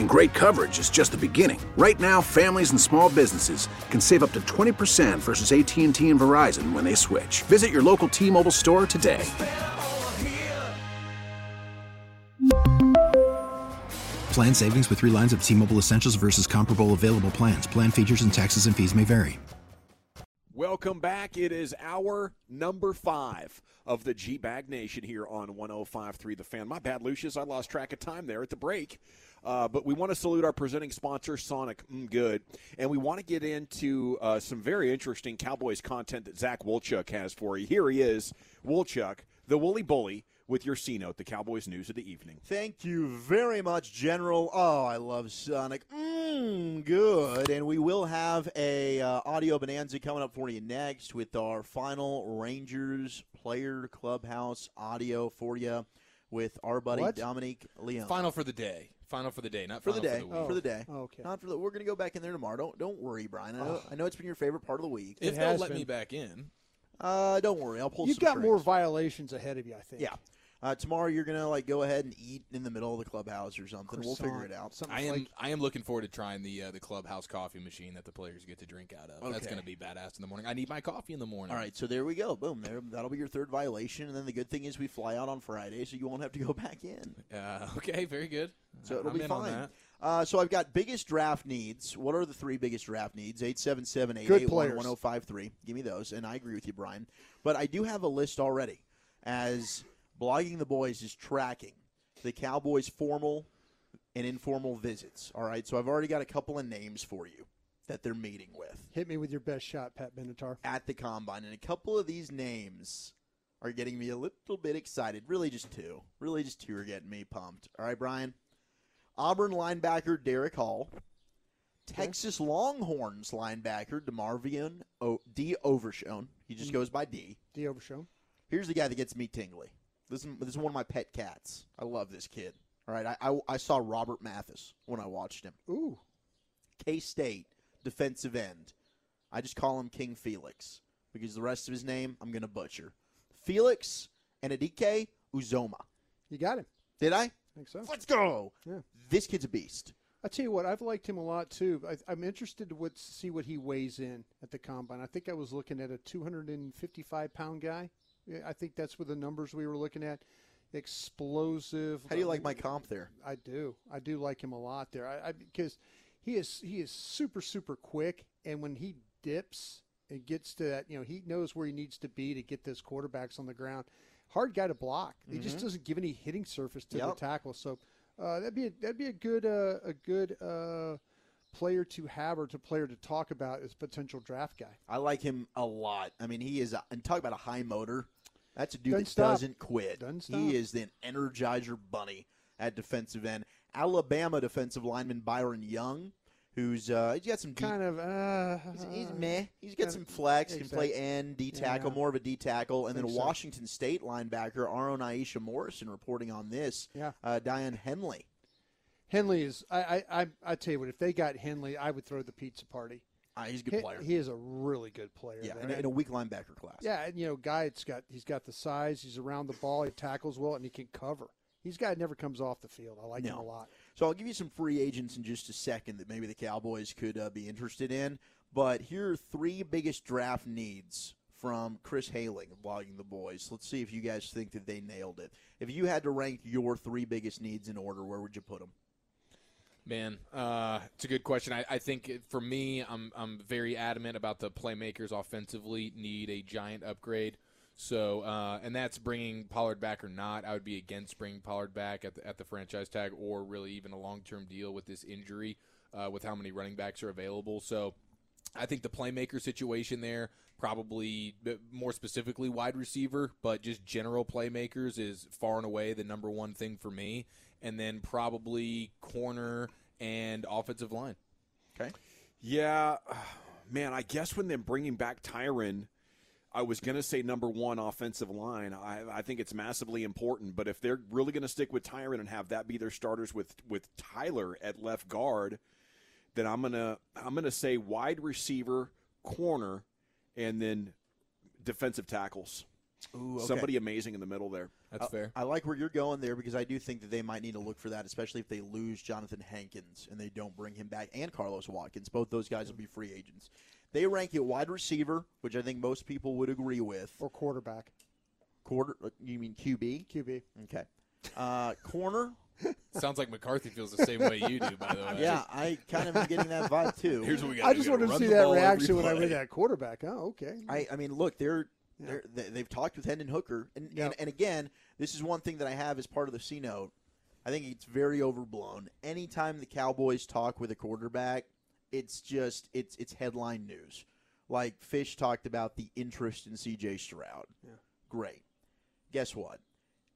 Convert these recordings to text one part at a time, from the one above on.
And great coverage is just the beginning. Right now, families and small businesses can save up to 20% versus AT&T and Verizon when they switch. Visit your local T-Mobile store today. Plan savings with three lines of T Mobile Essentials versus comparable available plans. Plan features and taxes and fees may vary. Welcome back. It is our number five of the G Bag Nation here on 105.3 The Fan. My bad, Lucius. I lost track of time there at the break. Uh, but we want to salute our presenting sponsor, Sonic mm, Good. And we want to get into uh, some very interesting Cowboys content that Zach Wolchuk has for you. Here he is, Wolchuk, the Woolly Bully with your C note, the Cowboys news of the evening. Thank you very much, General. Oh, I love Sonic. Mmm, good. And we will have a uh, audio bonanza coming up for you next with our final Rangers player clubhouse audio for you with our buddy What? Dominique Leon. Final for the day. Final for the day, not for the day. For the week. For the day. Oh, okay. Not for the. We're gonna go back in there tomorrow. Don't don't worry, Brian. I know, I know it's been your favorite part of the week. If they'll let been. me back in, Uh, don't worry. I'll pull. You've some got more violations ahead of you, I think. Yeah. Uh, tomorrow you're gonna like go ahead and eat in the middle of the clubhouse or something. We'll figure it out. Something I am like- I am looking forward to trying the uh, the clubhouse coffee machine that the players get to drink out of. That's going to be badass in the morning. I need my coffee in the morning. All right, so there we go. Boom. There, that'll be your third violation, and then the good thing is we fly out on Friday, so you won't have to go back in. Uh, okay, very good. So it'll I'm be in on fine. that. Uh, so I've got biggest draft needs. What are the three biggest draft needs? 877 Good 881 players. 1053. Give me those. And I agree with you, Brian. But I do have a list already as Blogging the Boys is tracking the Cowboys' formal and informal visits. All right, so I've already got a couple of names for you that they're meeting with Hit me with your best shot, Pat Benatar. at the combine, and a couple of these names are getting me a little bit excited. Really, just two. Really, just two are getting me pumped. All right, Brian. Auburn linebacker Derick Hall, Texas Longhorns linebacker Demarvion o- D. Overshown. He just mm. goes by D. D Overshown. Here's the guy that gets me tingly. This is, this is one of my pet cats. I love this kid. All right, I, I, I saw Robert Mathis when I watched him. Ooh. K State defensive end. I just call him King Felix because the rest of his name I'm going to butcher. Felix and Adike Uzoma. You got him. Did I? I think so. Let's go. Yeah. This kid's a beast. I tell you what, I've liked him a lot too. I, I'm interested to what, see what he weighs in at the combine. I think I was looking at a 255 pound guy. I think that's what the numbers we were looking at. Explosive. How do you like my comp there? I do. I do like him a lot there. I, I because he is he is super super quick, and when he dips and gets to that, you know, he knows where he needs to be to get those quarterbacks on the ground. Hard guy to block. He just doesn't give any hitting surface to Mm-hmm. Yep. the tackle. So uh, that'd be a, that'd be a good uh, a good uh, player to have or to player to talk about as potential draft guy. I like him a lot. I mean, he is, a, and talk about a high motor. That's a dude Doesn't that stop. doesn't quit. Doesn't He is an energizer bunny at defensive end. Alabama defensive lineman Byron Young, who's uh, he's got some deep Kind of. Uh, He's, he's meh. He's got some flex. Can play end, D tackle, Yeah. more of a D tackle, and then so. Washington State linebacker Aaron Aisha Morrison reporting on this. Yeah. Uh, Daiyan Henley. Henley is. I, I I I tell you what. If they got Henley, I would throw the pizza party. Uh, he's a good He, player. he is a really good player. yeah, in a, in a weak linebacker class. Yeah, and you know, guy, it's got he's got the size. He's around the ball. He tackles well, and he can cover. He's guy never comes off the field. I like him a lot. So I'll give you some free agents in just a second that maybe the Cowboys could uh, be interested in. But here are three biggest draft needs from Chris Halicke of Blogging the Boys. Let's see if you guys think that they nailed it. If you had to rank your three biggest needs in order, where would you put them? Man, uh, it's a good question. I, I think for me, I'm I'm very adamant about the playmakers offensively need a giant upgrade. So, uh, and that's bringing Pollard back or not. I would be against bringing Pollard back at the, at the franchise tag or really even a long term deal with this injury, uh, with how many running backs are available. So, I think the playmaker situation there, probably uh, more specifically wide receiver, but just general playmakers is far and away the number one thing for me. And then probably corner and offensive line. Okay. Yeah, man, I guess when they're bringing back Tyron, I was going to say number one offensive line. I, I think it's massively important. But if they're really going to stick with Tyron and have that be their starters with with Tyler at left guard, then I'm gonna I'm gonna say wide receiver, corner, and then defensive tackles. Ooh, okay. Somebody amazing in the middle there. That's fair. I like where you're going there because I do think that they might need to look for that, especially if they lose Jonathan Hankins and they don't bring him back, and Carlos Watkins. Both those guys will be free agents. They rank you wide receiver, which I think most people would agree with. Or quarterback. Quarter? uh, You mean QB? QB. Okay. Uh, corner? Sounds like McCarthy feels the same way you do, by the way. Yeah, I kind of am getting that vibe too. Here's what we got. I just wanted to see that reaction when I read that quarterback. Oh, okay. I, I mean, look, they're, they're they, they've talked with Hendon Hooker, and, Yeah. and and again, this is one thing that I have as part of the C note. I think it's very overblown. Anytime the Cowboys talk with a quarterback, it's just it's it's headline news. Like Fish talked about the interest in C.J. Stroud. Yeah. Great. Guess what?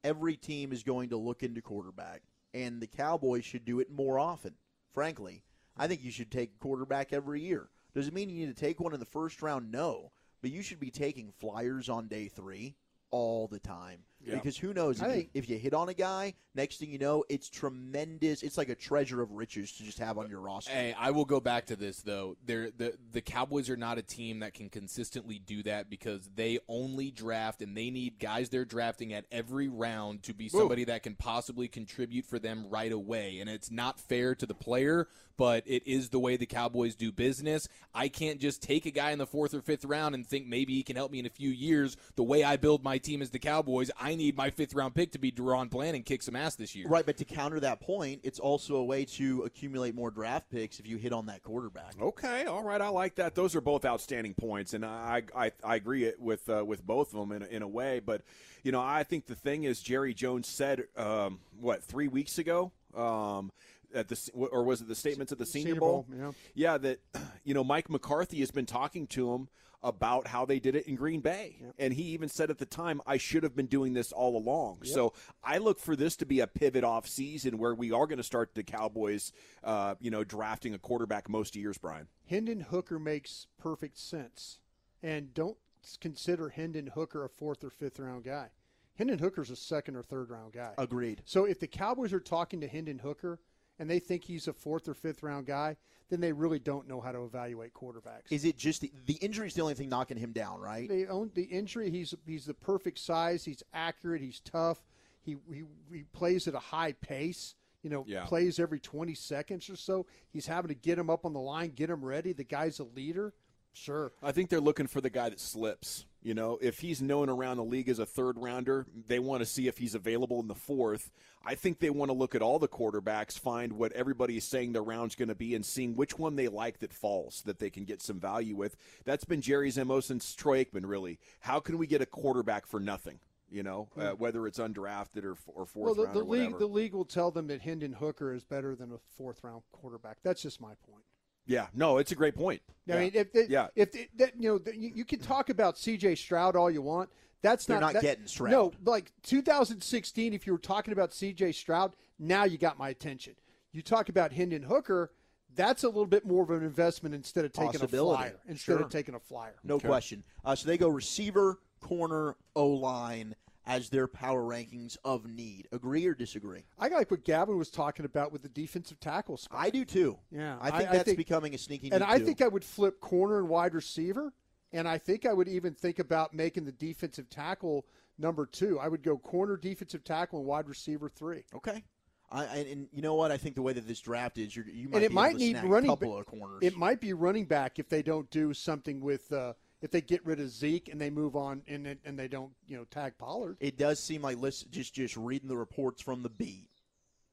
Every team is going to look into quarterback, and the Cowboys should do it more often. Frankly, I think you should take a quarterback every year. Does it mean you need to take one in the first round? No, but you should be taking flyers on day three all the time. Yeah. Because who knows I if you, if you hit on a guy, next thing you know, it's tremendous. It's like a treasure of riches to just have on your roster. Hey, I will go back to this though. They're, the the Cowboys are not a team that can consistently do that because they only draft and they need guys they're drafting at every round to be somebody that can possibly contribute for them right away. And it's not fair to the player, but it is the way the Cowboys do business. I can't just take a guy in the fourth or fifth round and think maybe he can help me in a few years. The way I build my team as the Cowboys, I need my fifth round pick to be DaRon Bland and kick some ass this year. Right, but to counter that point, it's also a way to accumulate more draft picks if you hit on that quarterback. Okay, all right, I like that. Those are both outstanding points, and I I, I agree it with uh, with both of them in a, in a way. But you know, I think the thing is, Jerry Jones said um, what three weeks ago. Um, at the or was it the statements at the Senior, Senior Bowl? Bowl, yeah. yeah, that you know Mike McCarthy has been talking to him about how they did it in Green Bay, and he even said at the time, "I should have been doing this all along." So I look for this to be a pivot off season where we are going to start the Cowboys, uh, you know, drafting a quarterback most years. Brian. Hendon Hooker makes perfect sense. And don't consider Hendon Hooker a fourth or fifth round guy. Hendon Hooker's a second or third round guy. Agreed. So if the Cowboys are talking to Hendon Hooker and they think he's a fourth or fifth round guy, then they really don't know how to evaluate quarterbacks. Is it just the, the is the only thing knocking him down, right? they own the injury. He's he's the perfect size. He's accurate. He's tough. He he, he plays at a high pace. You know, Yeah. plays every twenty seconds or so. He's having to get him up on the line, get him ready. The guy's a leader. Sure. I think they're looking for the guy that slips. You know, if he's known around the league as a third rounder, they want to see if he's available in the fourth. I think they want to look at all the quarterbacks, find what everybody is saying their round's going to be, and seeing which one they like that falls that they can get some value with. That's been Jerry's MO since Troy Aikman, really. How can we get a quarterback for nothing? You know, uh, whether it's undrafted or, or fourth Hmm. Well, the, round the league the league will tell them that Hendon Hooker is better than a fourth round quarterback. That's just my point. Yeah, no, it's a great point. I Yeah. mean, if they, Yeah. if they, that, you know, the, you, you can talk about C.J. Stroud all you want. That's They're not not that- getting Stroud. No, like 2016. If you were talking about C.J. Stroud, now you got my attention. You talk about Hendon Hooker. That's a little bit more of an investment instead of taking a flyer. Instead Sure. of taking a flyer. No question. Uh, so they go receiver, corner, O line as their power rankings of need. Agree or disagree? I like what Gavin was talking about with the defensive tackle spot. I do too. Yeah, I think I- I that's think- becoming a sneaky. and I too. think I would flip corner and wide receiver, and I think I would even think about making the defensive tackle number two. I would go corner, defensive tackle, and wide receiver three. Okay. I, and, you know what? I think the way that this draft is, you're, you might and it be might need running. a couple ba- of corners. It might be running back if they don't do something with uh, if they get rid of Zeke and they move on and and they don't you know tag Pollard. It does seem like listen, just just reading the reports from the beat,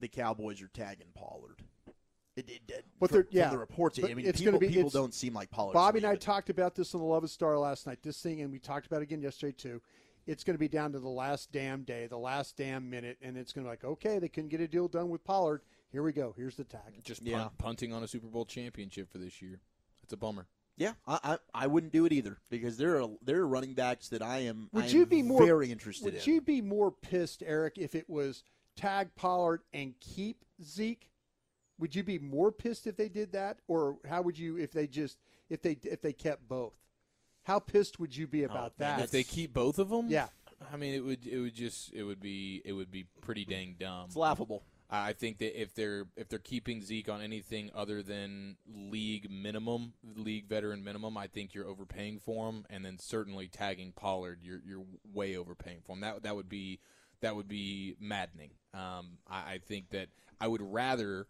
the Cowboys are tagging Pollard. It, it, it But from, yeah, from the reports, I mean, it's people, gonna be- people it's- don't seem like Pollard. Bobby and I talked about this on the Love Star last night. This thing, and we talked about it again yesterday too. It's going to be down to the last damn day, the last damn minute, and it's going to be like, okay, they couldn't get a deal done with Pollard. Here we go. Here's the tag. Just Yeah. punting on a Super Bowl championship for this year. It's a bummer. Yeah, I, I I wouldn't do it either because there are there are running backs that I am. Would I you be more very interested Would in. you be more pissed, Eric, if it was tag Pollard and keep Zeke? Would you be more pissed if they did that, or how would you if they just if they if they kept both. How pissed would you be oh, about man, that? If they keep both of them, Yeah. I mean, it would it would just it would be it would be pretty dang dumb. It's laughable. I I think that if they're if they're keeping Zeke on anything other than league minimum, league veteran minimum, I think you're overpaying for him, and then certainly tagging Pollard, you're you're way overpaying for him. That that would be that would be maddening. Um, I, I think that I would rather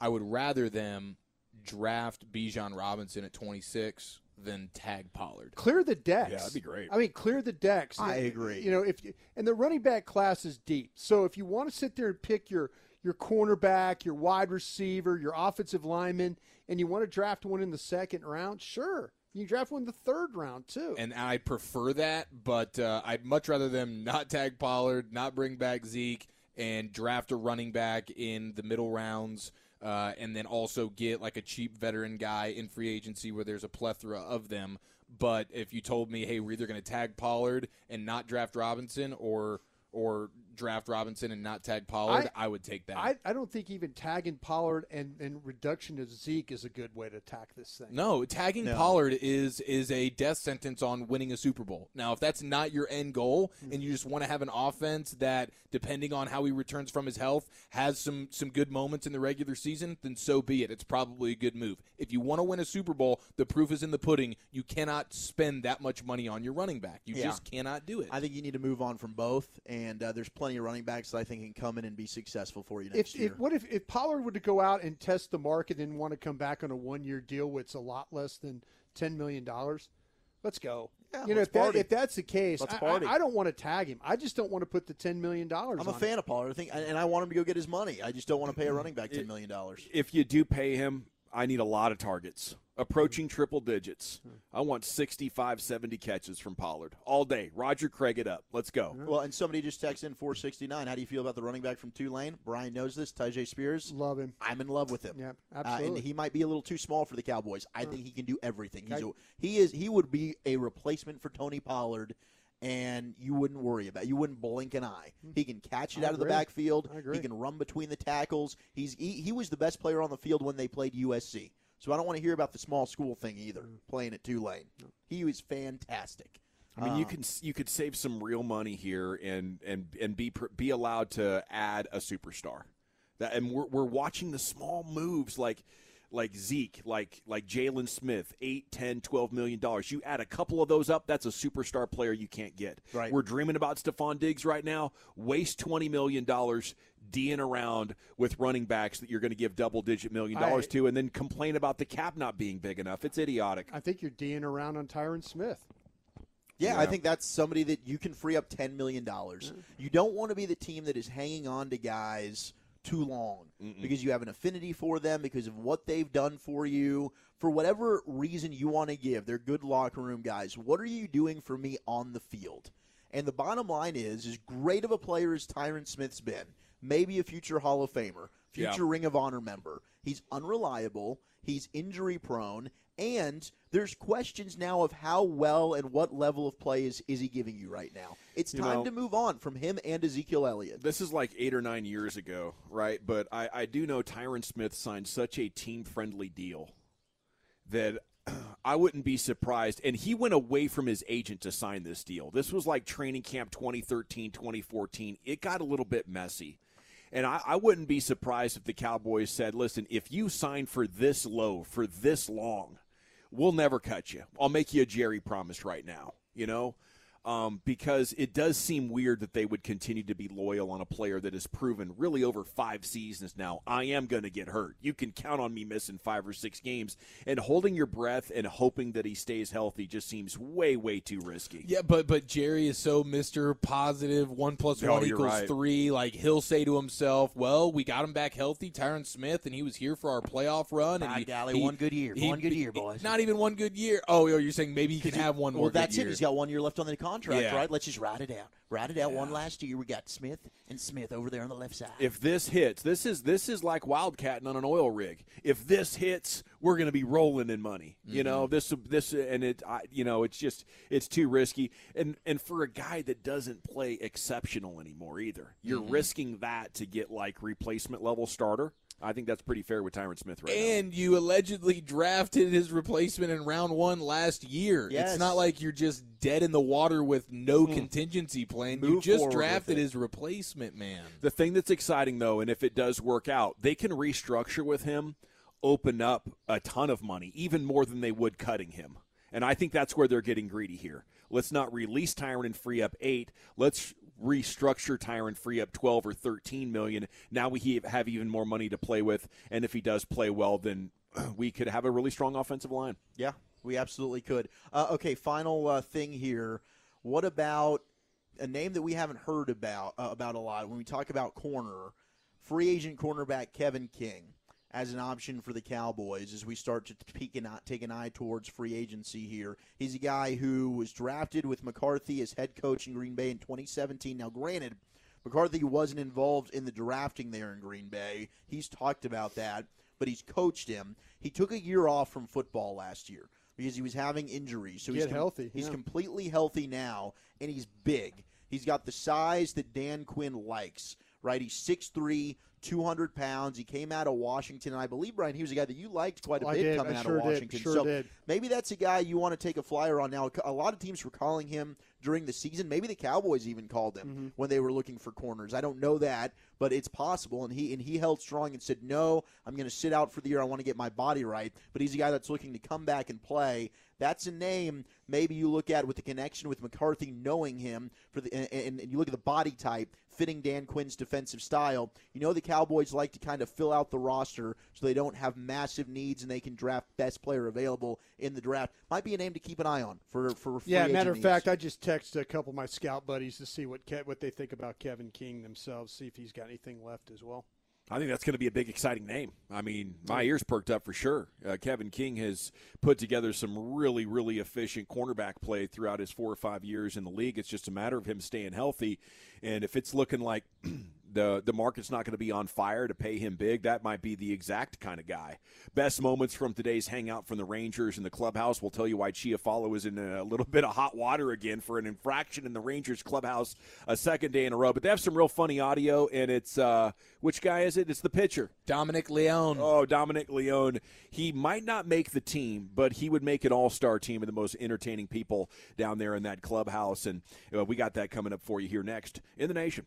I would rather them draft Bijan Robinson at 26 than tag Pollard. clear the decks. Yeah, that'd be great. I mean, clear the decks. I You- agree. You know, if you, and the running back class is deep. So if you want to sit there and pick your your cornerback, your wide receiver, your offensive lineman, and you want to draft one in the second round, sure, you draft one in the third round too. and I prefer that, but uh, I'd much rather them not tag Pollard, not bring back Zeke, and draft a running back in the middle rounds, uh, and then also get like a cheap veteran guy in free agency where there's a plethora of them. But if you told me, hey, we're either going to tag Pollard and not draft Robinson, or or draft Robinson and not tag Pollard, I, would take that. I, I don't think even tagging Pollard and, and reduction of Zeke is a good way to attack this thing. No, tagging No. Pollard is is a death sentence on winning a Super Bowl. Now, if that's not your end goal and you just want to have an offense that depending on how he returns from his health has some some good moments in the regular season, then so be it. It's probably a good move. If you want to win a Super Bowl, the proof is in the pudding. You cannot spend that much money on your running back. You Yeah. just cannot do it. I think you need to move on from both, and uh, there's plenty of running backs that I think can come in and be successful for you next If, year. if what if, if Pollard were to go out and test the market and want to come back on a one year deal with a lot less than ten million dollars, let's go. Yeah, you know, if, that, if that's the case, I- I, I don't want to tag him. I just don't want to put the ten million dollars. I'm a fan of Pollard. I think, and I want him to go get his money. I just don't want to pay a mm-hmm. running back ten million dollars. if you do pay him, I need a lot of targets, approaching triple digits. I want 65, 70 catches from Pollard all day. Roger Craig it up. Let's go. Well, and somebody just texted in 469. How do you feel about the running back from Tulane? Brian knows this. Tyjae Spears. Love him. I'm in love with him. Yeah, Uh, absolutely. and he might be a little too small for the Cowboys. I think he can do everything. He's Okay. a, he is he would be a replacement for Tony Pollard, and you wouldn't worry about. it. You wouldn't blink an eye. He can catch it I out of the backfield. I agree. He can run between the tackles. He's he, he was the best player on the field when they played USC. So I don't want to hear about the small school thing either. Mm. Playing at Tulane, he was fantastic. I mean, you Uh, can you could save some real money here and and and be be allowed to add a superstar. That and we're we're watching the small moves like like Zeke, like like Jaylon Smith, 8, 10, 12 million dollars. You add a couple of those up, that's a superstar player you can't get. Right. We're dreaming about Stefon Diggs right now. Waste 20 million dollars D'ing around with running backs that you're going to give double digit million dollars I- to and then complain about the cap not being big enough. It's idiotic. I think you're D'ing around on Tyron Smith. Yeah, I think that's somebody that you can free up ten million dollars. You don't want to be the team that is hanging on to guys too long because you have an affinity for them because of what they've done for you. For whatever reason you want to give, they're good locker room guys. What are you doing for me on the field? And the bottom line is, as great of a player as Tyron Smith's been, maybe a future Hall of Famer, Yeah. future Ring of Honor member, he's unreliable, he's injury prone, and there's questions now of how well and what level of play is, is he giving you right now. It's You time know- to move on from him and Ezekiel Elliott. This is like eight or nine years ago, right? But I, I do know Tyron Smith signed such a team friendly deal that I wouldn't be surprised. And he went away from his agent to sign this deal. This was like training camp 2013, 2014. It got a little bit messy. And I, I wouldn't be surprised if the Cowboys said, listen, if you sign for this low, for this long, we'll never cut you. I'll make you a Jerry promise right now, you know? Um, because it does seem weird that they would continue to be loyal on a player that has proven really over five seasons now. I am going to get hurt. You can count on me missing five or six games, and holding your breath and hoping that he stays healthy just seems way, way too risky. Yeah, but but Jerry is so Mister Positive. One plus Oh, one you're equals right. three. Like he'll say to himself, "Well, we got him back healthy, Tyron Smith, and he was here for our playoff run." And By he, golly, he- one good year. he- One good year, boys. Not even one good year. Oh, you're saying maybe he can have one more. well, good that's year. it. He's got one year left on the contract, Yeah. right? Let's just ride it out. Ride it out. One last year. We got Smith and Smith over there on the left side. If this hits, this is this is like wildcatting on an oil rig. If this hits, we're going to be rolling in money. You know mm-hmm. this this and it I, you know it's just it's too risky. And and for a guy that doesn't play exceptional anymore either, you're mm-hmm. risking that to get like replacement level starter. I think that's pretty fair with Tyron Smith right and you allegedly drafted his replacement in round one last year. Yes. It's not like you're just dead in the water with no contingency plan. you just drafted his replacement, man. The thing that's exciting, though, and if it does work out, they can restructure with him, open up a ton of money, even more than they would cutting him. And I think that's where they're getting greedy here. Let's not release Tyron and free up eight. Let's restructure Tyron, free up twelve or thirteen million. Now we have even more money to play with, and if he does play well, then we could have a really strong offensive line. Yeah, we absolutely could. Uh, okay, final uh, thing here. What about a name that we haven't heard about uh, about a lot when we talk about corner? Free agent cornerback Kevin King as an option for the Cowboys as we start to peek and take an eye towards free agency here. He's a guy who was drafted with McCarthy as head coach in Green Bay in 2017. Now, granted, McCarthy wasn't involved in the drafting there in Green Bay. He's talked about that, but he's coached him. He took a year off from football last year because he was having injuries. So he's Get healthy, He's yeah. completely healthy now, and he's big. He's got the size that Dan Quinn likes. Right, he's 6'3", 200 pounds. He came out of Washington, and I believe Brian, he was a guy that you liked quite a I bit did. coming I out sure of. Washington. Sure so did. maybe that's a guy you want to take a flyer on now. A lot of teams were calling him during the season. Maybe the Cowboys even called him Mm-hmm. when they were looking for corners. I don't know that, but it's possible. And he and he held strong and said, "No, I'm going to sit out for the year. I want to get my body right." But he's a guy that's looking to come back and play. That's a name maybe you look at with the connection with McCarthy, knowing him for the and, and, you look at the body type fitting Dan Quinn's defensive style. You know the Cowboys like to kind of fill out the roster so they don't have massive needs and they can draft best player available in the draft. Might be a name to keep an eye on for for Yeah, matter of needs. fact, I just texted a couple of my scout buddies to see what Ke- what they think about Kevin King themselves, see if he's got anything left as well. I think that's going to be a big, exciting name. I mean, my ears perked up for sure. Uh, Kevin King has put together some really, really efficient cornerback play throughout his four or five years in the league. It's just a matter of him staying healthy. And if it's looking like the the market's not going to be on fire to pay him big, that might be the exact kind of guy. Best moments from today's hangout from the Rangers in the clubhouse We'll tell you why Chiafalo is in a little bit of hot water again for an infraction in the Rangers clubhouse a second day in a row. But they have some real funny audio, and it's uh, which guy is it? It's the pitcher. Dominic Leone. Oh, Dominic Leone. He might not make the team, but he would make an all star team of the most entertaining people down there in that clubhouse. And uh, we got that coming up for you here next in the nation.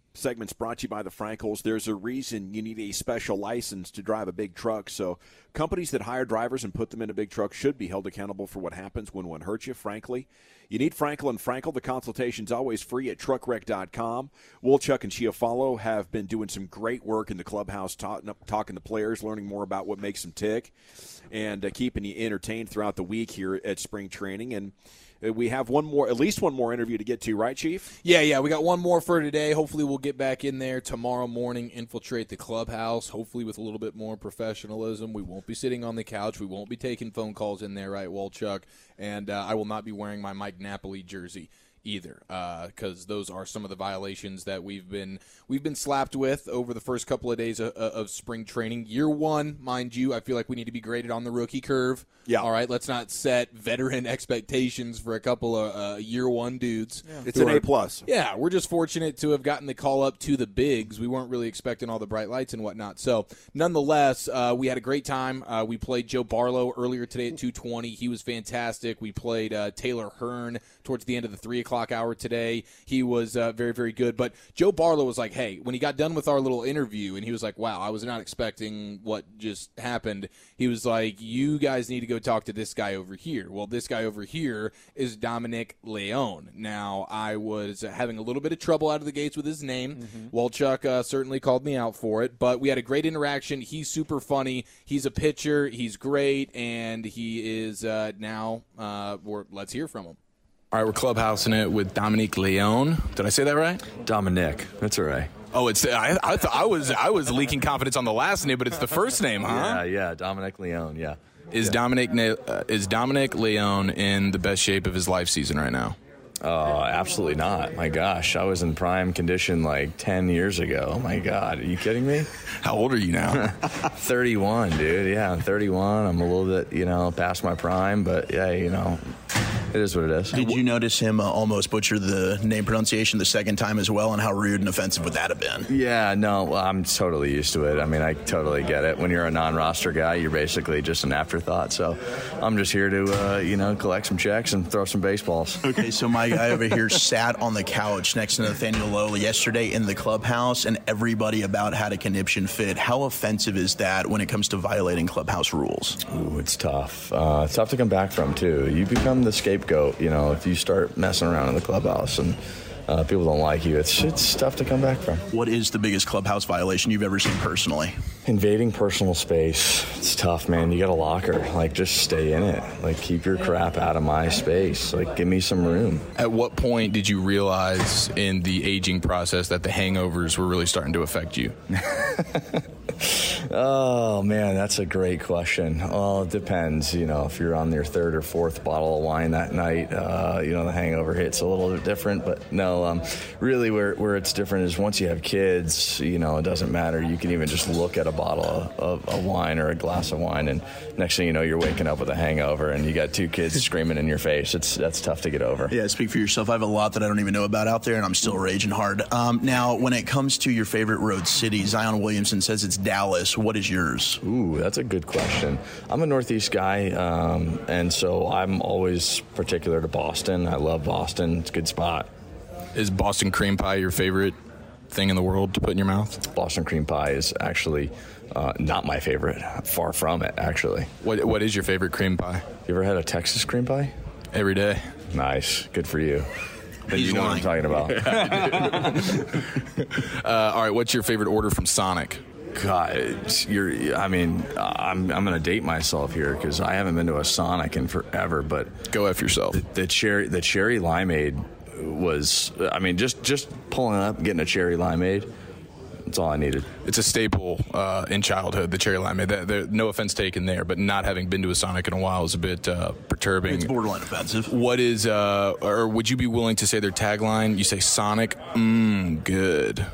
Segments brought to you by the Frenkels. There's a reason you need a special license to drive a big truck. So, companies that hire drivers and put them in a big truck should be held accountable for what happens when one hurts you, frankly. You need Frenkel and Frenkel. The consultation's always free at truckwreck.com. Woolchuck and Chiafalo have been doing some great work in the clubhouse, talking, talking to players, learning more about what makes them tick, and uh, keeping you entertained throughout the week here at spring training. And We have one more, at least one more interview to get to, right, Chief? Yeah, yeah, we got one more for today. Hopefully, we'll get back in there tomorrow morning, infiltrate the clubhouse, hopefully, with a little bit more professionalism. We won't be sitting on the couch. We won't be taking phone calls in there, right, Walchuk? And uh, I will not be wearing my Mike Napoli jersey either because those are some of the violations that we've been we've been slapped with over the first couple of days of, of spring training year one mind you i feel like we need to be graded on the rookie curve Yeah. all right let's not set veteran expectations for a couple of uh, year one dudes Yeah. It's an are- A plus. yeah, we're just fortunate to have gotten the call up to the bigs. We weren't really expecting all the bright lights and whatnot. So, nonetheless, uh, we had a great time. Uh, we played Joe Barlow earlier today at 2:20. He was fantastic. We played uh, Taylor Hearn towards the end of the three o'clock hour today. He was uh, very, very good. But Joe Barlow was like, "Hey," when he got done with our little interview, and he was like, "Wow, I was not expecting what just happened." He was like, "You guys need to go talk to this guy over here." Well, this guy over here is Dominic Leone. Now, I was having a little bit of trouble out of the gates with his name. Walchuk uh, certainly called me out for it, but we had a great interaction. He's super funny. He's a pitcher. He's great, and he is uh, now. Uh, we're, let's hear from him. All right, we're clubhousing it with Dominique Leone. Did I say that right? Dominic. That's all right. Oh, it's I. I thought I was I was leaking confidence on the last name, but it's the first name, huh? Yeah, yeah. Dominic Leone. Yeah. Is Dominic uh, is Dominic Leone in the best shape of his life season right now? Oh, absolutely not. My gosh, I was in prime condition like 10 years ago. Oh my God, are you kidding me? How old are you now? 31, dude. Yeah, I'm 31. I'm a little bit, you know, past my prime, but yeah, you know, it is what it is. Did you notice him uh, almost butcher the name pronunciation the second time as well, and how rude and offensive would that have been? Yeah, no, well, I'm totally used to it. I mean, I totally get it. When you're a non-roster guy, you're basically just an afterthought. So I'm just here to, uh, you know, collect some checks and throw some baseballs. Okay, so my guy over here sat on the couch next to Nathaniel Lowe yesterday in the clubhouse, and everybody about had a conniption fit. How offensive is that when it comes to violating clubhouse rules? Ooh, it's tough. Uh, it's tough to come back from too. You become the scapegoat, you know, if you start messing around in the clubhouse and uh, people don't like you. It's it's tough to come back from. What is the biggest clubhouse violation you've ever seen personally? Invading personal space. It's tough, man. You got a locker. Like, just stay in it. Like, keep your crap out of my space. Like, give me some room. At what point did you realize in the aging process that the hangovers were really starting to affect you? Oh man, that's a great question. Well, it depends. You know, if you're on your third or fourth bottle of wine that night, uh, you know the hangover hits a little bit different. But no, um, really, where where it's different is once you have kids, you know, it doesn't matter. You can even just look at a bottle of, of, of wine or a glass of wine, and next thing you know, you're waking up with a hangover, and you got two kids screaming in your face. It's that's tough to get over. Yeah, speak for yourself. I have a lot that I don't even know about out there, and I'm still raging hard. Um, now, when it comes to your favorite road city, Zion Williamson says it's Dallas. What is yours? Ooh, that's a good question. I'm a Northeast guy, um, and so I'm always particular to Boston. I love Boston. It's a good spot. Is Boston cream pie your favorite thing in the world to put in your mouth? Boston cream pie is actually uh, not my favorite. Far from it, actually. What What is your favorite cream pie? You ever had a Texas cream pie? Every day. Nice. Good for you. Then He's you know lying. what I'm talking about. Uh, all right, what's your favorite order from Sonic? God, you're. I mean, I'm. I'm going to date myself here because I haven't been to a Sonic in forever. But Go F yourself. the cherry, the cherry limeade was. I mean, just just pulling up, getting a cherry limeade. That's all I needed. It's a staple uh, in childhood, the cherry limeade. That, there, no offense taken there, but not having been to a Sonic in a while is a bit uh, perturbing. It's borderline offensive. What is, uh, or would you be willing to say their tagline? You say Sonic, mmm, good.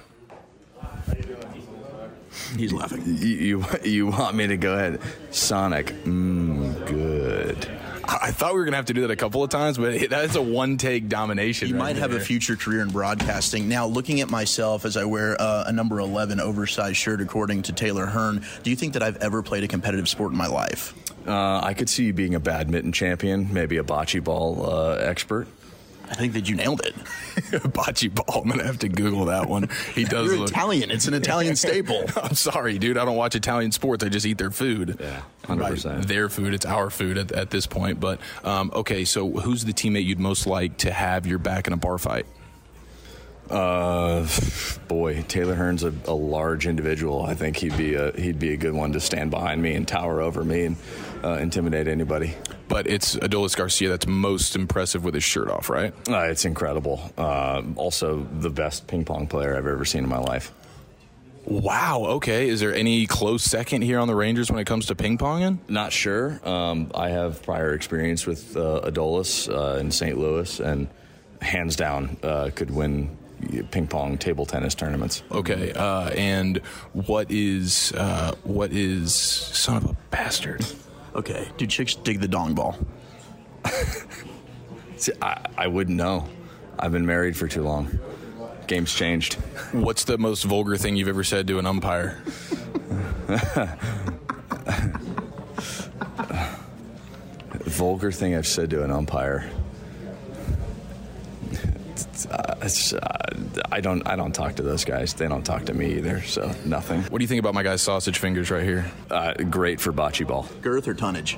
He's laughing. You you, you want me to go ahead? Sonic, mmm, good. I, I thought we were gonna have to do that a couple of times, but that's a one take domination. You right might have a future career in broadcasting. Now, looking at myself as I wear uh, a number 11 oversized shirt, according to Taylor Hearn, do you think that I've ever played a competitive sport in my life? Uh, I could see you being a badminton champion, maybe a bocce ball uh, expert. I think that you nailed it. bocce ball. I'm gonna have to Google that one. He does You're look. Italian. It's an Italian staple. I'm sorry, dude. I don't watch Italian sports. I just eat their food. Yeah, 100%. Their food. It's our food at, at this point. But um, okay, so who's the teammate you'd most like to have your back in a bar fight? Uh, boy, Taylor Hearn's a, a large individual. I think he'd be a he'd be a good one to stand behind me and tower over me and uh, intimidate anybody. But it's Adolis Garcia that's most impressive with his shirt off, right? Uh, it's incredible. Uh, also, the best ping pong player I've ever seen in my life. Wow. Okay. Is there any close second here on the Rangers when it comes to ping ponging? Not sure. Um, I have prior experience with uh, Adolis uh, in St. Louis, and hands down uh, could win ping pong table tennis tournaments. Okay. Uh, and what is uh, what is son of a bastard? Okay. Do chicks dig the dong ball? See, I, I wouldn't know. I've been married for too long. Game's changed. What's the most vulgar thing you've ever said to an umpire? vulgar thing I've said to an umpire. Uh, uh, I don't. I don't talk to those guys. They don't talk to me either. So nothing. What do you think about my guy's sausage fingers right here? Uh, great for bocce ball. Girth or tonnage?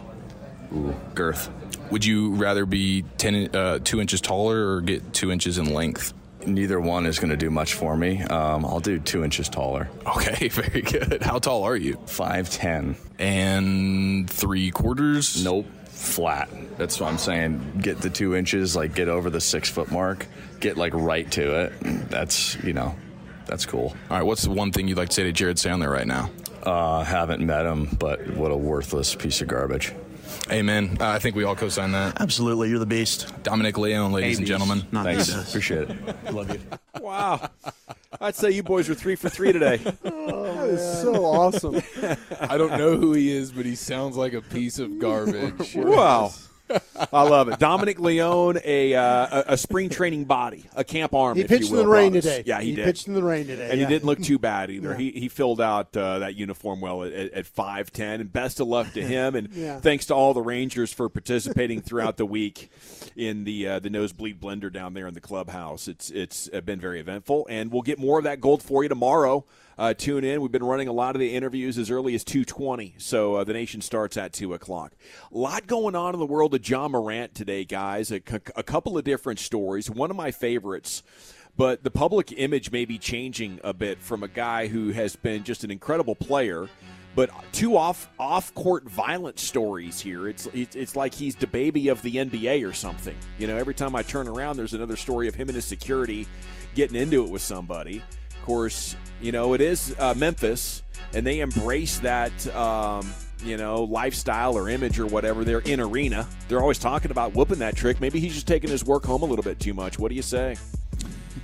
Ooh, girth. Would you rather be ten, uh, two inches taller or get two inches in length? Neither one is going to do much for me. Um, I'll do two inches taller. Okay, very good. How tall are you? Five ten and three quarters. Nope, flat. That's what I'm saying. Get the two inches, like get over the six foot mark. Get like right to it. That's you know, that's cool. All right, what's the one thing you'd like to say to Jared Sandler right now? Uh, haven't met him, but what a worthless piece of garbage. Amen. Uh, I think we all co-sign that. Absolutely, you're the beast. Dominic Leone, ladies and gentlemen. Not Thanks. beast. Appreciate it. Love you. Wow. I'd say you boys were three for three today. That is so awesome. I don't know who he is, but he sounds like a piece of garbage. Wow. I love it. Dominic Leone, a, uh, a a spring training body, a camp arm. He if you pitched in the rain brought us. today. Yeah, he, did. pitched in the rain today. and yeah. he didn't look too bad either. Yeah. He he filled out uh, that uniform well at, at five ten. And best of luck to him. And Yeah. thanks to all the Rangers for participating throughout the week in the uh, the nosebleed blender down there in the clubhouse. It's it's uh, been very eventful, and we'll get more of that gold for you tomorrow. Uh, tune in. We've been running a lot of the interviews as early as 2:20, so uh, the nation starts at two o'clock. A lot going on in the world of Ja Morant today, guys. A, c- a couple of different stories. One of my favorites but the public image may be changing a bit from a guy who has been just an incredible player but two off off court violent stories here it's, it's like he's the baby of the NBA or something you know every time I turn around there's another story of him and his security getting into it with somebody course you know it is uh, Memphis and they embrace that um, you know, lifestyle or image or whatever. They're in arena. They're always talking about whooping that trick. Maybe he's just taking his work home a little bit too much. What do you say?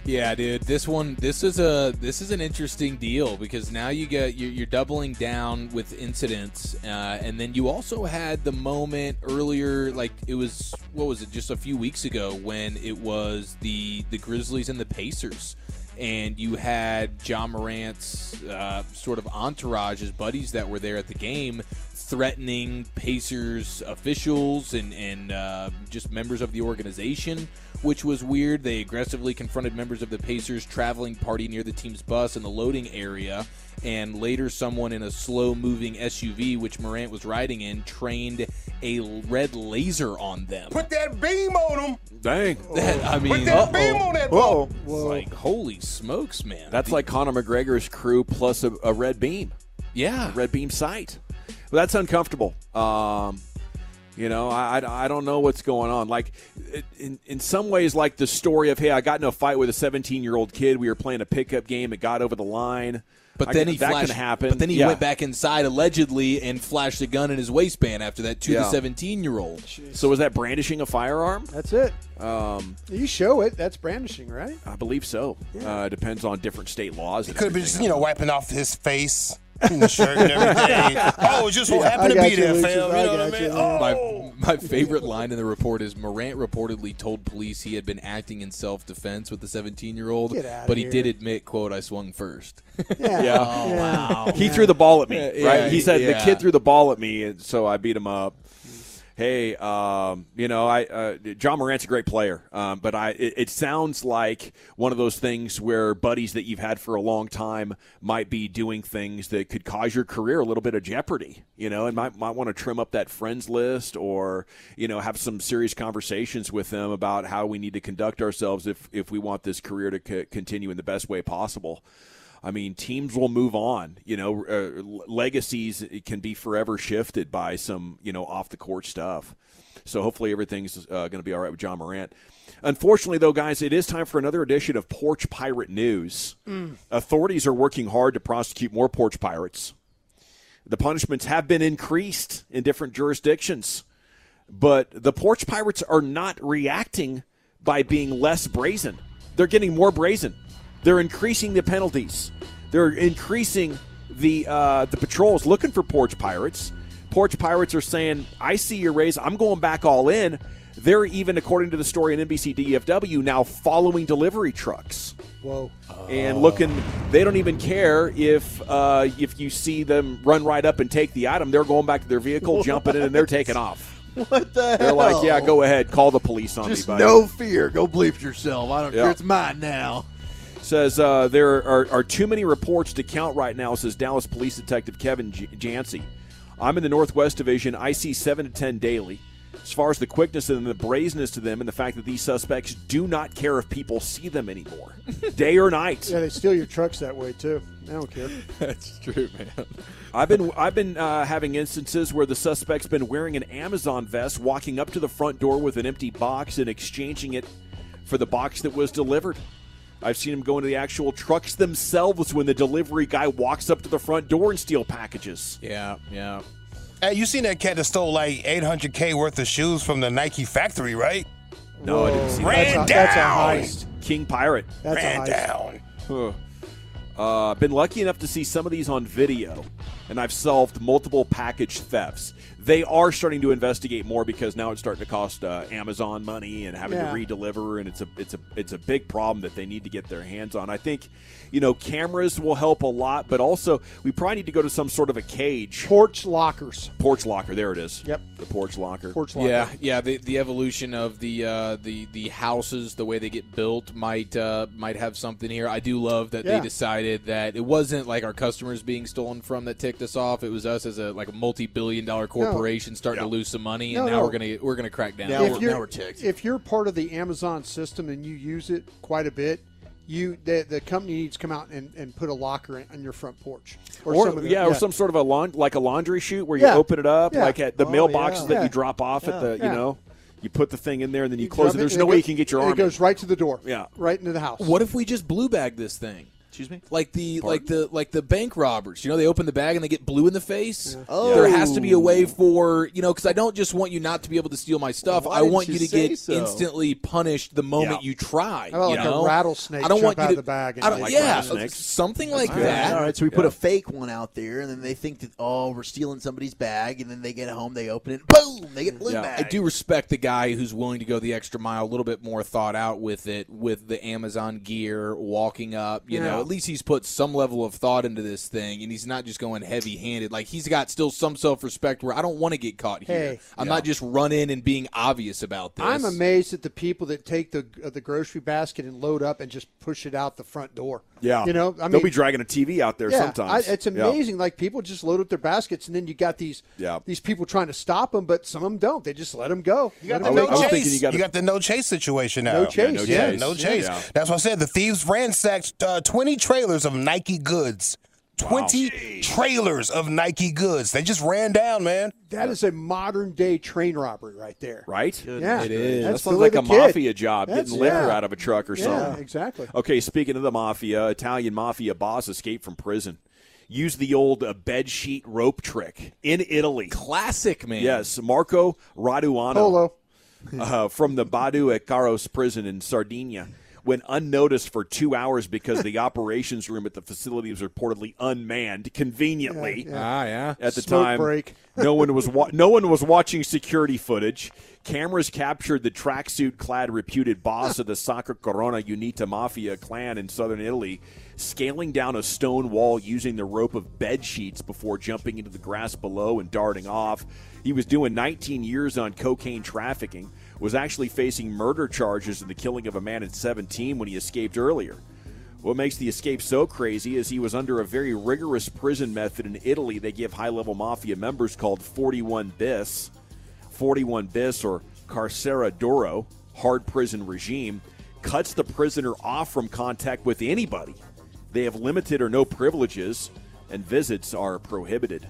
Yeah, dude. This one, this is a this is an interesting deal because now you get you're, you're doubling down with incidents, uh, and then you also had the moment earlier, like it was what was it, just a few weeks ago when it was the the Grizzlies and the Pacers. And you had Ja Morant's uh, sort of entourage, his buddies that were there at the game, threatening Pacers officials and, and uh, just members of the organization, which was weird. They aggressively confronted members of the Pacers traveling party near the team's bus in the loading area, and later someone in a slow moving SUV, which Morant was riding in, trained a red laser on them. Put that beam on them. Dang. That, I mean, Put that beam on that ball. it's like, holy smokes, man. That's like Conor McGregor's crew plus a, a red beam, yeah. red beam sight. Well, that's uncomfortable. Um, you know, I, I, I don't know what's going on. Like, in, in some ways, like the story of, hey, I got in a fight with a 17 year old kid. We were playing a pickup game. It got over the line. But I then he that flashed, can happen. But then he Yeah. went back inside allegedly and flashed a gun in his waistband after that to Yeah. the 17 year old. So was that brandishing a firearm? That's it. Um, You show it. That's brandishing, right? I believe so. Uh, depends on different state laws. and Could have been just, you know, wiping off his face in the shirt and everything. oh, it just so happened to be got you, there, Lucius. fam. You know what I mean? you. Oh. My, my favorite line in the report is Morant reportedly told police he had been acting in self defense with the 17 year old, Get outta but he here. did admit, "quote I swung first. Yeah. Yeah. Oh, wow. He threw the ball at me, Yeah, right? He said the kid threw the ball at me, and so I beat him up. Hey, um, you know, I uh, Ja Morant's a great player, um, but I it, it sounds like one of those things where buddies that you've had for a long time might be doing things that could cause your career a little bit of jeopardy, you know, and might might want to trim up that friends list or you know have some serious conversations with them about how we need to conduct ourselves if if we want this career to co- continue in the best way possible. I mean, teams will move on. You know, uh, legacies can be forever shifted by some you know off the court stuff. So hopefully everything's uh, going to be all right with Ja Morant. Unfortunately, though, guys, it is time for another edition of Porch Pirate News. Mm. Authorities are working hard to prosecute more porch pirates. The punishments have been increased in different jurisdictions, but the porch pirates are not reacting by being less brazen. They're getting more brazen. They're increasing the penalties. They're increasing the uh, the patrols looking for porch pirates. Porch pirates are saying, "I see your raise. I'm going back all in." They're even, according to the story in NBC DFW, now following delivery trucks Whoa. and looking. They don't even care if uh, if you see them run right up and take the item. They're going back to their vehicle, jumping in, and they're taking off. What the hell? They're like, "Yeah, go ahead, call the police on Just me, buddy." no fear. Go bleep yourself. I don't Yeah. care. It's mine now. Says uh, there are, are too many reports to count right now, says Dallas Police Detective Kevin J- Jancy. I'm in the Northwest Division. I see 7 to 10 daily. As far as the quickness and the brazenness to them and the fact that these suspects do not care if people see them anymore, day or night. Yeah, they steal your trucks that way too. I don't care. That's true, man. I've been I've been uh, having instances where the suspect's been wearing an Amazon vest, walking up to the front door with an empty box and exchanging it for the box that was delivered. I've seen him go into the actual trucks themselves when the delivery guy walks up to the front door and steal packages. Yeah, yeah. Hey, you seen that cat that stole like 800k worth of shoes from the Nike factory, right? No, I didn't see that. Ran that. down. King Pirate. That's a Ran heist. down. Huh. Uh, been lucky enough to see some of these on video, and I've solved multiple package thefts. They are starting to investigate more because now it's starting to cost uh, Amazon money and having Yeah. to redeliver, and it's a it's a it's a big problem that they need to get their hands on. I think, you know, cameras will help a lot, but also we probably need to go to some sort of a cage. Porch lockers. Porch locker, there it is. Yep. the porch locker. Porch locker. Yeah, yeah. The, the evolution of the uh, the the houses, the way they get built, might uh, might have something here. I do love that Yeah. they decided that it wasn't like our customers being stolen from that ticked us off. It was us as a like a multi billion dollar corporation starting to lose some money, and No, now no. we're gonna we're gonna crack down. Now if we're- you're, now we're ticked. If you're part of the Amazon system and you use it quite a bit, you the, the company needs to come out and, and put a locker in, on your front porch. Or, some of the- yeah, or some sort of a laun- like a laundry chute where you Yeah. open it up, Yeah. like at the Oh, mailboxes yeah. that Yeah. you drop off at Yeah. the, you know, you put the thing in there and then you, You close it. There's and no it way go- you can get your arm. It goes right to the door. Yeah. Right into the house. What if we just blue bag this thing? Excuse me. Like the like the like the bank robbers, you know, they open the bag and they get blue in the face. Oh. There has to be a way for you know, because I don't just want you not to be able to steal my stuff. Why I want you you to get so? instantly punished the moment Yeah. you try. How about you like a rattlesnake I don't want jump you out to, of the bag and I don't, like yeah, rattlesnakes. something like All right, that. All right, so we put a fake one out there, and then they think that oh, we're stealing somebody's bag, and then they get home, they open it, boom, they get blue Yeah. bag. I do respect the guy who's willing to go the extra mile, a little bit more thought out with it, with the Amazon gear, walking up. You Yeah. know, at least he's put some level of thought into this thing, and he's not just going heavy handed. Like he's got still some self respect where I don't want to get caught here. Hey. I'm not just running and being obvious about this. I'm amazed at the people that take the uh, the grocery basket and load up and just push it out the front door. Yeah. You know, I mean, They'll be dragging a TV out there yeah, sometimes. I, it's Yeah. amazing. Like people just load up their baskets, and then you got these Yeah. these people trying to stop them, but some of them don't. They just let them go. You got Let the 'em no was chase. you gotta- got the no chase situation now. No chase, no yeah. chase. No chase. Yeah. That's what I said. The thieves ransacked uh, 20 trailers of Nike goods. 20 trailers of Nike goods. They just ran down, man. That is a modern day train robbery right there. right? Yeah, It is. That That's sounds like a Kid. mafia job, That's- getting liquor yeah. out of a truck or Yeah, something. exactly. Okay, speaking of the mafia, Italian mafia boss escaped from prison. Used the old uh, bed sheet rope trick in Italy. classic, man. Yes, Marco Raduano. Polo. uh, from the Badu at Caros prison in Sardinia went unnoticed for two hours because the operations room at the facility was reportedly unmanned conveniently Ah, yeah. at the Smoke time. break. no one was wa- no one was watching security footage. Cameras captured the tracksuit-clad reputed boss of the Sacra Corona Unita Mafia clan in southern Italy scaling down a stone wall using the rope of bed sheets before jumping into the grass below and darting off. He was doing 19 years on cocaine trafficking, was actually facing murder charges in the killing of a man at 17 when he escaped earlier. What makes the escape so crazy is he was under a very rigorous prison method in Italy they give high level mafia members called 41 bis. 41 bis or carcere duro, hard prison regime, cuts the prisoner off from contact with anybody. They have limited or no privileges, and visits are prohibited.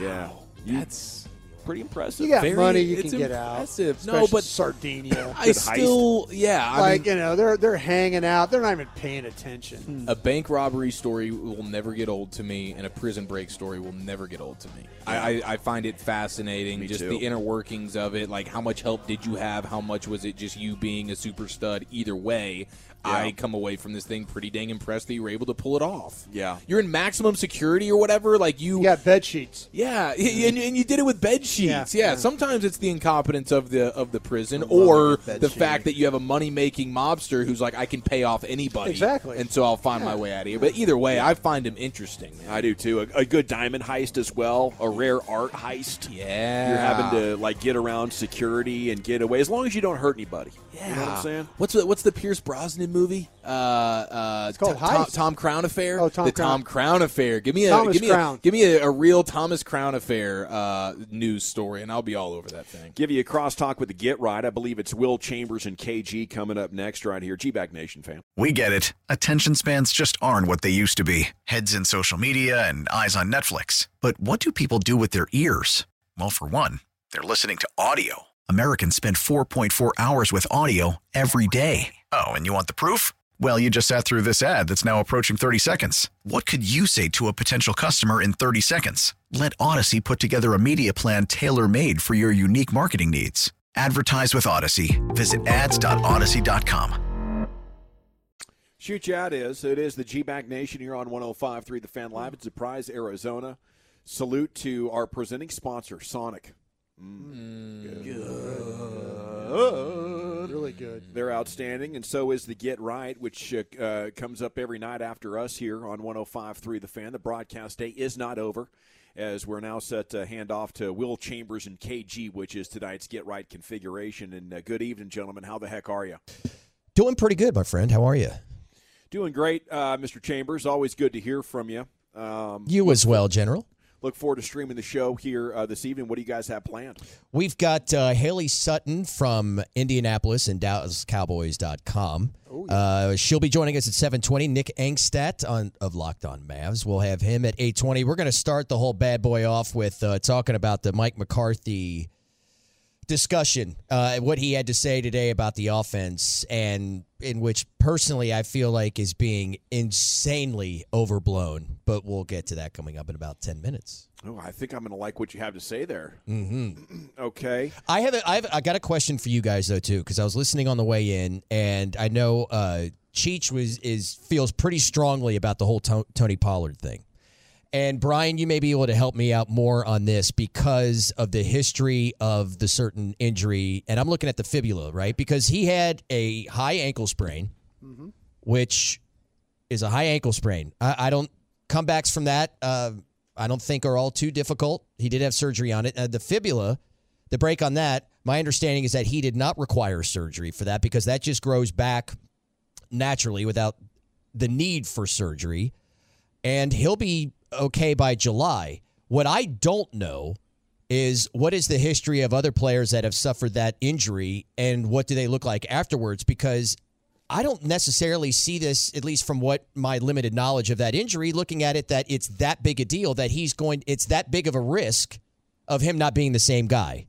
Yeah, You- That's pretty impressive. You got Very- money, you it's can get impressive. out. No, especially but- Sardinia. I still, yeah, I like mean, you know, they're they're hanging out. They're not even paying attention. Hmm. a bank robbery story will never get old to me, and a prison break story will never get old to me. I, I, I find it fascinating, Me just too. the inner workings of it. Like, how much help did you have? How much was it just you being a super stud? Either way, I come away from this thing pretty dang impressed that you were able to pull it off. Yeah. You're in maximum security or whatever. Like you, yeah, bed sheets. yeah, and, and you did it with bed sheets. Yeah, Yeah. sometimes it's the incompetence of the of the prison, love or a good bed the sheet. fact that you have a money making mobster who's like, I can pay off anybody, Exactly. and so I'll find my way out of here. But either way, I find him interesting. Man. I do too. A, a good diamond heist as well. A rare art heist. Yeah, You're having to like get around security and get away as long as you don't hurt anybody. Yeah. You know what I'm saying? What's the, what's the Pierce Brosnan movie? Uh, uh, it's called Tom, Heist. Tom Crown Affair. Oh, Tom the Crown. Tom Crown Affair. Give me a Thomas give me Crown. a give me a, a real Thomas Crown Affair uh, news story, and I'll be all over that thing. Give you a crosstalk with the Get Right. I believe it's Will Chambers and KG coming up next right here. G-Bag Nation fan. We get it. Attention spans just aren't what they used to be heads in social media and eyes on Netflix. But what do people do with their ears? Well, for one, they're listening to audio. Americans spend 4.4 hours with audio every day. Oh, and you want the proof? Well, you just sat through this ad that's now approaching 30 seconds. What could you say to a potential customer in 30 seconds? Let Odyssey put together a media plan tailor made for your unique marketing needs. Advertise with Odyssey. Visit ads.odyssey.com. Shoot you out is. It is the G-Bag Nation here on 105.3 The Fan Live in Surprise, Arizona. Salute to our presenting sponsor, Sonic. Mm. Mm. Really good. They're outstanding, and so is the Get Right, which uh, uh, comes up every night after us here on 105.3 The Fan. The broadcast day is not over, as we're now set to hand off to Will Chambers and KG, which is tonight's Get Right configuration. And uh, good evening, gentlemen. How the heck are you? Doing pretty good, my friend. How are you? Doing great, uh, Mr. Chambers. Always good to hear from you. Um, You as well, General. Look forward to streaming the show here uh, this evening. What do you guys have planned? We've got uh, Haley Sutton from Indianapolis and DallasCowboys.com. uh, she'll be joining us at 720. Nick Angstadt on, of Locked On Mavs. We'll have him at 820. We're going to start the whole bad boy off with uh, talking about the Mike McCarthy discussion, uh, what he had to say today about the offense, and in which personally I feel like is being insanely overblown. But we'll get to that coming up in about 10 minutes. Oh, I think I'm going to like what you have to say there. Mm-hmm. Okay. I have, a, I have, I got a question for you guys though too, because I was listening on the way in, and I know uh, Cheech was is feels pretty strongly about the whole to- Tony Pollard thing. And Brian, you may be able to help me out more on this because of the history of the certain injury, and I'm looking at the fibula, right? Because he had a high ankle sprain, which is a high ankle sprain. I, I don't comebacks from that. Uh, I don't think are all too difficult. He did have surgery on it. Uh, the fibula, the break on that. My understanding is that he did not require surgery for that because that just grows back naturally without the need for surgery, and he'll be okay by July. What I don't know is what is the history of other players that have suffered that injury and what do they look like afterwards because I don't necessarily see this, at least from what my limited knowledge of that injury, looking at it that it's that big a deal that he's going, it's that big of a risk of him not being the same guy.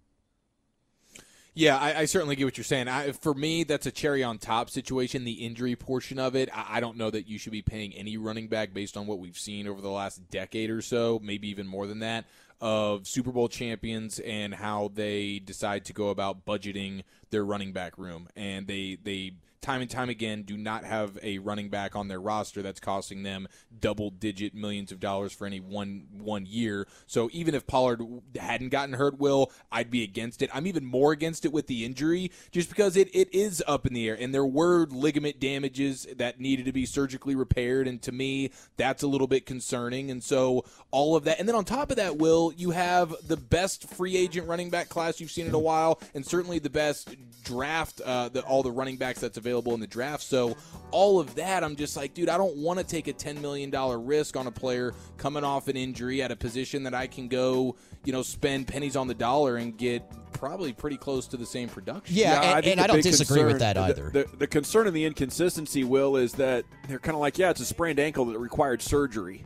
Yeah, I, I certainly get what you're saying. I, for me, that's a cherry on top situation. The injury portion of it, I, I don't know that you should be paying any running back based on what we've seen over the last decade or so, maybe even more than that, of Super Bowl champions and how they decide to go about budgeting their running back room. And they they time and time again do not have a running back on their roster that's costing them double digit millions of dollars for any one one year. So even if Pollard hadn't gotten hurt, will I'd be against it. I'm even more against it with the injury just because it, it is up in the air. And there were ligament damages that needed to be surgically repaired. And to me that's a little bit concerning. And so all of that. And then on top of that will you have the best free agent running back class you've seen in a while. And certainly the best draft uh, all the running backs that's available available in the draft. So all of that, I'm just like, dude, I don't want to take a $10 million risk on a player coming off an injury at a position that I can go, you know, spend pennies on the dollar and get probably pretty close to the same production. Yeah, and, think and I don't big disagree with concern- that the- either. The, the, concern and the inconsistency, Will, is that they're kind of like, yeah, it's a sprained ankle that required surgery,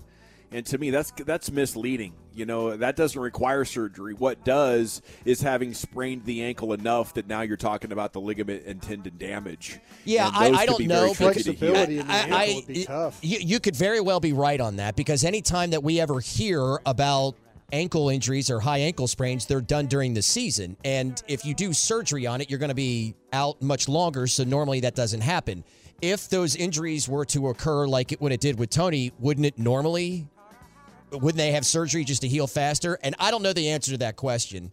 and to me, that's that's misleading. You know, that doesn't require surgery. What does is having sprained the ankle enough that now you're talking about the ligament and tendon damage. Yeah, I, I don't be know. very tricky to heal. I- I- You, you could very well be right on that because anytime that we ever hear about ankle injuries or high ankle sprains, they're done during the season. And if you do surgery on it, you're going to be out much longer. So normally that doesn't happen. If those injuries were to occur like it, when it did with Tony, wouldn't it normally? Wouldn't they have surgery just to heal faster? And I don't know the answer to that question.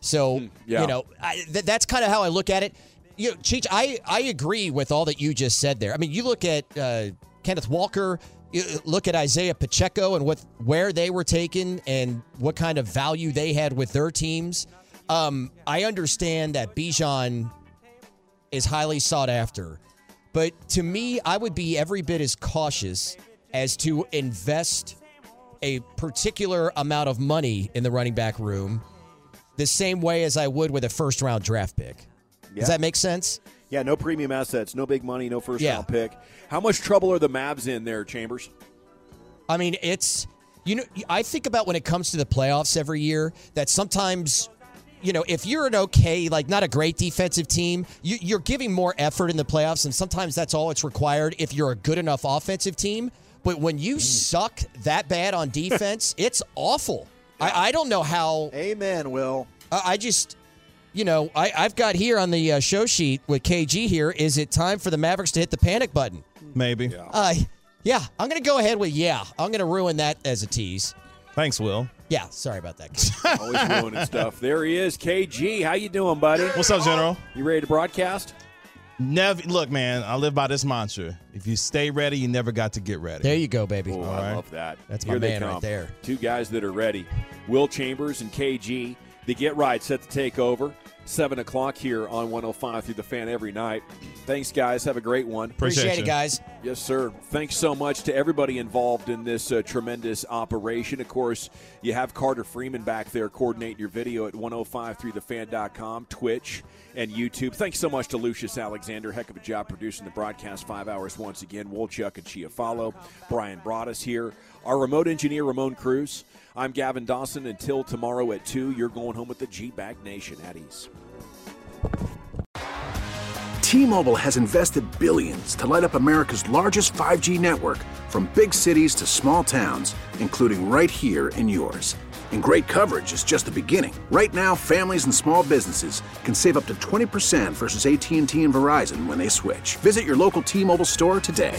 So Hmm, yeah. you know, I, th- that's kind of how I look at it. You know, Cheech, I I agree with all that you just said there. I mean, you look at uh, Kenneth Walker, you look at Isaiah Pacheco, and what where they were taken and what kind of value they had with their teams. Um, I understand that Bijan is highly sought after, but to me, I would be every bit as cautious as to invest a particular amount of money in the running back room the same way as I would with a first round draft pick. Yeah. Does that make sense? Yeah, no premium assets, no big money, no first Yeah. round pick. How much trouble are the Mavs in there, Chambers? I mean, it's you know, I think about when it comes to the playoffs every year that sometimes you know, if you're an okay, like not a great defensive team, you, you're giving more effort in the playoffs, and sometimes that's all it's required if you're a good enough offensive team. But when you suck that bad on defense, it's awful. I, I don't know how. Amen, Will. I, I just, you know, I, I've got here on the uh, show sheet with KG here. Is it time for the Mavericks to hit the panic button? Maybe. Uh, yeah, I'm going to go ahead with yeah. I'm going to ruin that as a tease. Thanks, Will. Yeah, sorry about that. Always ruining stuff. There he is, KG. How you doing, buddy? What's up, General? You ready to broadcast? Never look, man. I live by this mantra: if you stay ready, you never got to get ready. There you go, baby. Oh, I love that. That's Here my man right there. Two guys that are ready. Will Chambers and KG. The Get Right set to take over. 7 o'clock here on 105 through the fan every night. Thanks, guys. Have a great one. Appreciate Appreciate it, guys. Yes, sir. Thanks so much to everybody involved in this uh, tremendous operation. Of course, you have Carter Freeman back there coordinating your video at 1053thefan.com, Twitch, and YouTube. Thanks so much to Lucius Alexander. Heck of a job producing the broadcast five hours once again. Wolchuk and Chiafalo. Brian brought us here. Our remote engineer, Ramon Cruz. I'm Gavin Dawson. Until tomorrow at 2, you're going home with the G Bag Nation at ease. T-Mobile has invested billions to light up America's largest 5G network from big cities to small towns, including right here in yours. And great coverage is just the beginning. Right now, families and small businesses can save up to 20% versus AT&T and Verizon when they switch. Visit your local T-Mobile store today.